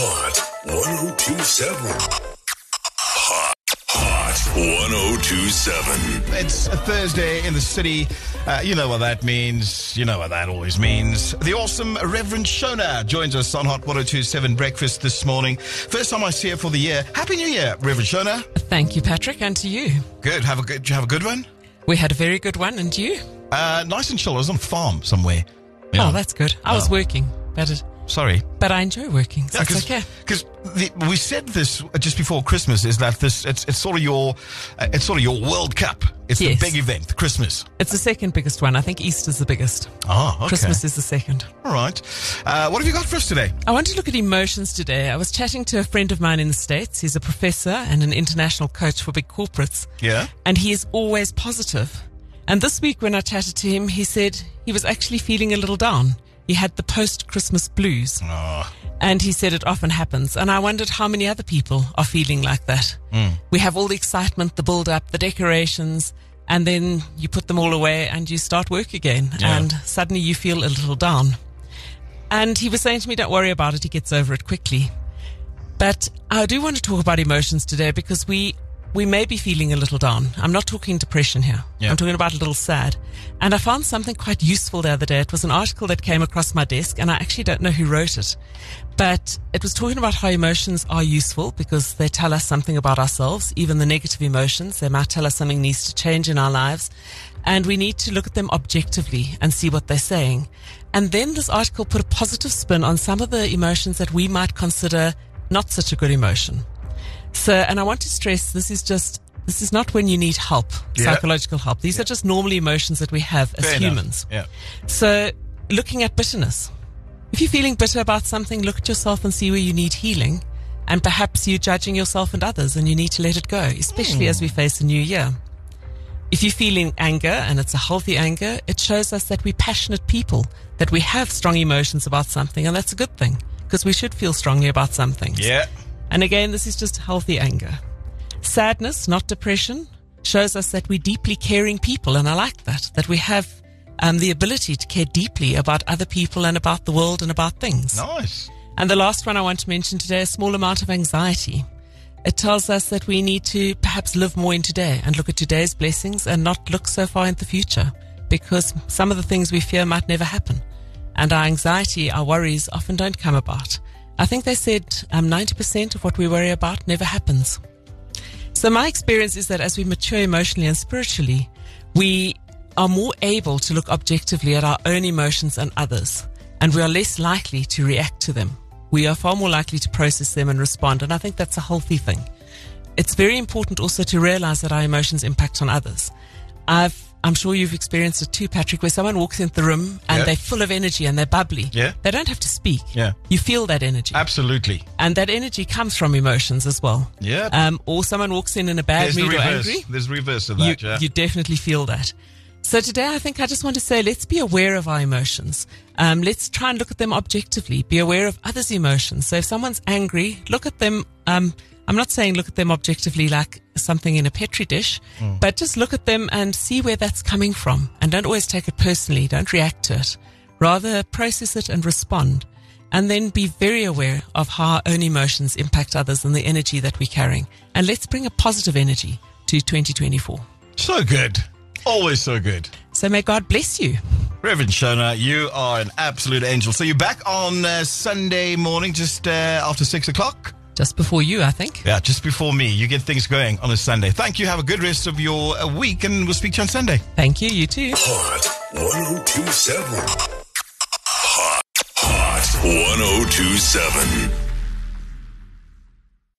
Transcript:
Hot 1027. Hot, hot 1027. It's a Thursday in the city. Uh, you know what that means. You know what that always means. The awesome Reverend Shona joins us on Hot 1027 Breakfast this morning. First time I see her for the year. Happy New Year, Reverend Shona. Thank you, Patrick, and to you. Good. Have a good. Did you have a good one? We had a very good one, and you? Uh, nice and chill. I was on a farm somewhere. You know. Oh, that's good. I was Oh. working, but it, sorry. but I enjoy working, so it's okay. Because we said this just before Christmas is that this it's, it's sort of your uh, it's sort of your World Cup. It's Yes. the big event, Christmas. It's the second biggest one. I think Easter's the biggest. Oh, okay. Christmas is the second. All right. Uh, what have you got for us today? I want to look at emotions today. I was chatting to a friend of mine in the States. He's a professor and an international coach for big corporates. Yeah. and he is always positive. And this week, when I chatted to him, he said he was actually feeling a little down. He had the post Christmas blues. Oh, And he said it often happens. And I wondered how many other people are feeling like that. Hmm. We have all the excitement, the build up, the decorations, and then you put them all away and you start work again. Yeah. And suddenly you feel a little down. And he was saying to me, don't worry about it. He gets over it quickly. But I do want to talk about emotions today because we we may be feeling a little down. I'm not talking depression here. Yeah. I'm talking about a little sad. And I found something quite useful the other day. It was an article that came across my desk and I actually don't know who wrote it. But it was talking about how emotions are useful because they tell us something about ourselves, even the negative emotions. They might tell us something needs to change in our lives. And we need to look at them objectively and see what they're saying. And then this article put a positive spin on some of the emotions that we might consider not such a good emotion. So, uh, and I want to stress this is just, this is not when you need help, Yeah. psychological help. These are just normal emotions that we have as fair humans. Yeah. So, looking at bitterness. If you're feeling bitter about something, look at yourself and see where you need healing. And perhaps you're judging yourself and others and you need to let it go, especially as hmm. we face a new year. If you're feeling anger and it's a healthy anger, it shows us that we're passionate people, that we have strong emotions about something. And that's a good thing because we should feel strongly about something. Yeah. And again, this is just healthy anger. Sadness, not depression, shows us that we're deeply caring people. And I like that, that we have um, the ability to care deeply about other people and about the world and about things. Nice. And the last one I want to mention today, a small amount of anxiety. It tells us that we need to perhaps live more in today and look at today's blessings and not look so far into the future because some of the things we fear might never happen. And our anxiety, our worries often don't come about. I think they said um, 90% of what we worry about never happens. So my experience is that as we mature emotionally and spiritually, we are more able to look objectively at our own emotions and others, and we are less likely to react to them. We are far more likely to process them and respond, and I think that's a healthy thing. It's very important also to realize that our emotions impact on others. I've I'm sure you've experienced it too, Patrick, where someone walks into the room and Yeah. they're full of energy and they're bubbly. Yeah. They don't have to speak. Yeah. You feel that energy. Absolutely. And that energy comes from emotions as well. Yeah. Um, or someone walks in in a bad There's mood or angry. There's reverse of You, that. yeah. you definitely feel that. So today, I think I just want to say, let's be aware of our emotions. Um, let's try and look at them objectively. Be aware of others' emotions. So if someone's angry, look at them. Um, I'm not saying look at them objectively like something in a petri dish, but just look at them and see where that's coming from. And don't always take it personally. Don't react to it. Rather process it and respond. And then be very aware of how our own emotions impact others and the energy that we're carrying. And let's bring a positive energy to 2024. so good. Always so good. So may God bless you. Reverend Shona, you are an absolute angel. So you're back on uh, Sunday morning, just uh, after six o'clock. Just before you, I think. Yeah, just before me. You get things going on a Sunday. Thank you. Have a good rest of your uh, week, and we'll speak to you on Sunday. Thank you. You too. Hot 1027. Hot, hot 1027.